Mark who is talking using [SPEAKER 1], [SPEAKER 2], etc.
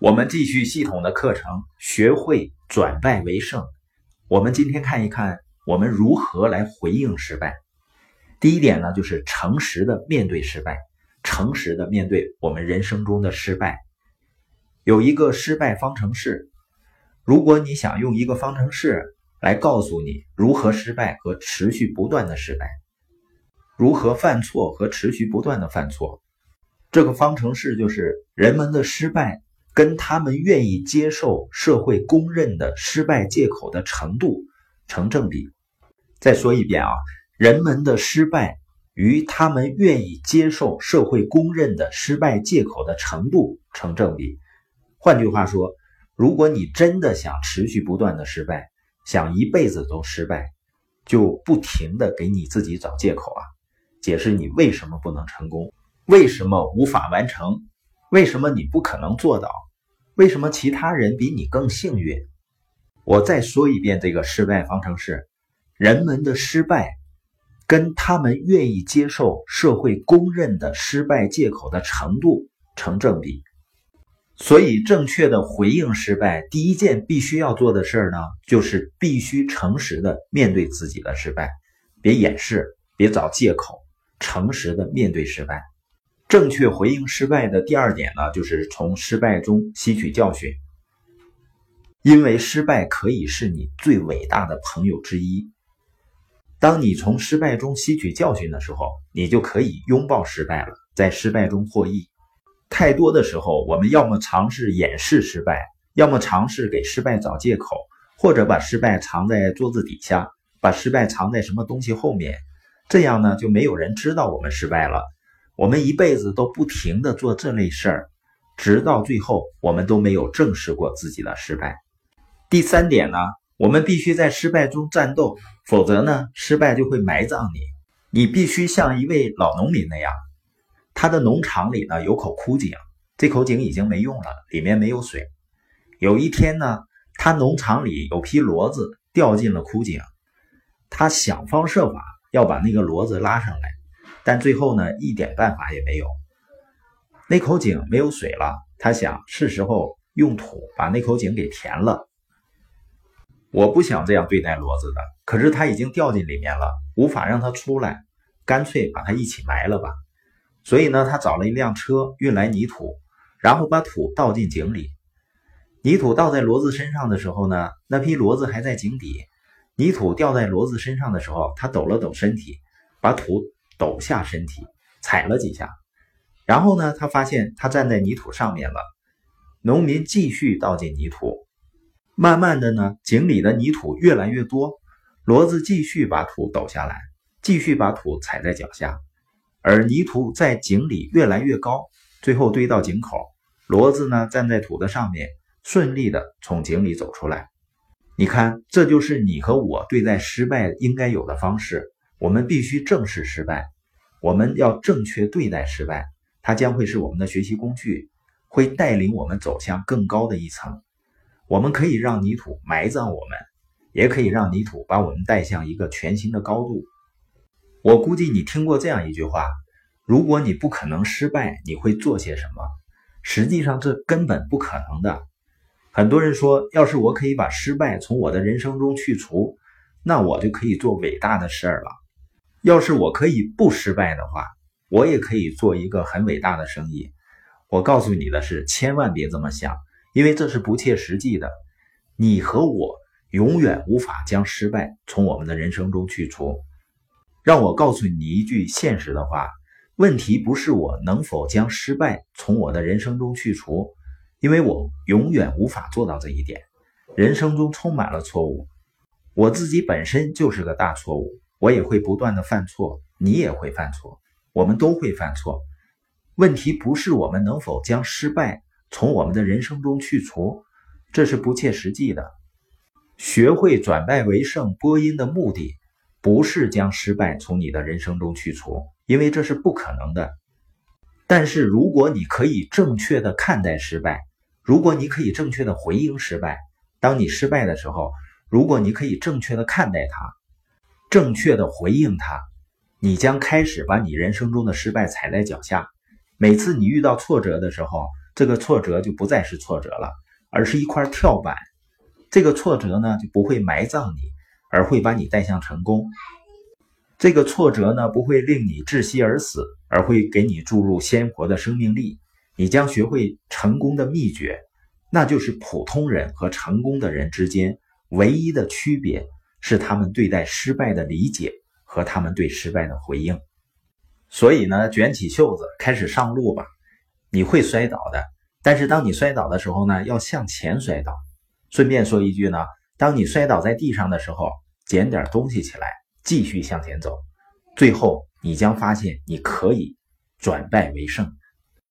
[SPEAKER 1] 我们继续系统的课程，学会转败为胜。我们今天看一看，我们如何来回应失败。第一点呢，就是诚实的面对失败，诚实的面对我们人生中的失败。有一个失败方程式，如果你想用一个方程式来告诉你如何失败和持续不断的失败，如何犯错和持续不断的犯错，这个方程式就是人们的失败。跟他们愿意接受社会公认的失败借口的程度成正比。再说一遍啊，人们的失败与他们愿意接受社会公认的失败借口的程度成正比。换句话说，如果你真的想持续不断的失败，想一辈子都失败，就不停的给你自己找借口啊，解释你为什么不能成功，为什么无法完成。为什么你不可能做到？为什么其他人比你更幸运？我再说一遍这个失败方程式：人们的失败跟他们愿意接受社会公认的失败借口的程度成正比。所以，正确的回应失败，第一件必须要做的事儿呢，就是必须诚实的面对自己的失败，别掩饰，别找借口，诚实的面对失败。正确回应失败的第二点呢，就是从失败中吸取教训，因为失败可以是你最伟大的朋友之一。当你从失败中吸取教训的时候，你就可以拥抱失败了，在失败中获益。太多的时候，我们要么尝试掩饰失败，要么尝试给失败找借口，或者把失败藏在桌子底下，把失败藏在什么东西后面，这样呢，就没有人知道我们失败了。我们一辈子都不停的做这类事儿，直到最后，我们都没有正视过自己的失败。第三点呢，我们必须在失败中战斗，否则呢，失败就会埋葬你。你必须像一位老农民那样，他的农场里呢有口枯井，这口井已经没用了，里面没有水。有一天呢，他农场里有匹骡子掉进了枯井，他想方设法要把那个骡子拉上来。但最后呢，一点办法也没有。那口井没有水了，他想是时候用土把那口井给填了。我不想这样对待骡子的，可是它已经掉进里面了，无法让它出来，干脆把它一起埋了吧。所以呢，他找了一辆车运来泥土，然后把土倒进井里。泥土倒在骡子身上的时候呢，那匹骡子还在井底。泥土掉在骡子身上的时候，他抖了抖身体，把土。抖下身体，踩了几下，然后呢，他发现他站在泥土上面了。农民继续倒进泥土，慢慢的呢，井里的泥土越来越多。骡子继续把土抖下来，继续把土踩在脚下，而泥土在井里越来越高，最后堆到井口。骡子呢，站在土的上面，顺利的从井里走出来。你看，这就是你和我对待失败应该有的方式。我们必须正视失败，我们要正确对待失败，它将会是我们的学习工具，会带领我们走向更高的一层。我们可以让泥土埋葬我们，也可以让泥土把我们带向一个全新的高度。我估计你听过这样一句话：如果你不可能失败，你会做些什么？实际上，这根本不可能的。很多人说，要是我可以把失败从我的人生中去除，那我就可以做伟大的事儿了。要是我可以不失败的话，我也可以做一个很伟大的生意。我告诉你的是，千万别这么想，因为这是不切实际的。你和我永远无法将失败从我们的人生中去除。让我告诉你一句现实的话：问题不是我能否将失败从我的人生中去除，因为我永远无法做到这一点。人生中充满了错误，我自己本身就是个大错误。我也会不断的犯错，你也会犯错，我们都会犯错。问题不是我们能否将失败从我们的人生中去除，这是不切实际的。学会转败为胜播音的目的，不是将失败从你的人生中去除，因为这是不可能的。但是如果你可以正确的看待失败，如果你可以正确的回应失败，当你失败的时候，如果你可以正确的看待它。正确的回应他，你将开始把你人生中的失败踩在脚下。每次你遇到挫折的时候，这个挫折就不再是挫折了，而是一块跳板。这个挫折呢，就不会埋葬你，而会把你带向成功。这个挫折呢，不会令你窒息而死，而会给你注入鲜活的生命力。你将学会成功的秘诀，那就是普通人和成功的人之间唯一的区别是他们对待失败的理解和他们对失败的回应。所以呢，卷起袖子开始上路吧。你会摔倒的，但是当你摔倒的时候呢，要向前摔倒。顺便说一句呢，当你摔倒在地上的时候，捡点东西起来，继续向前走。最后，你将发现你可以转败为胜。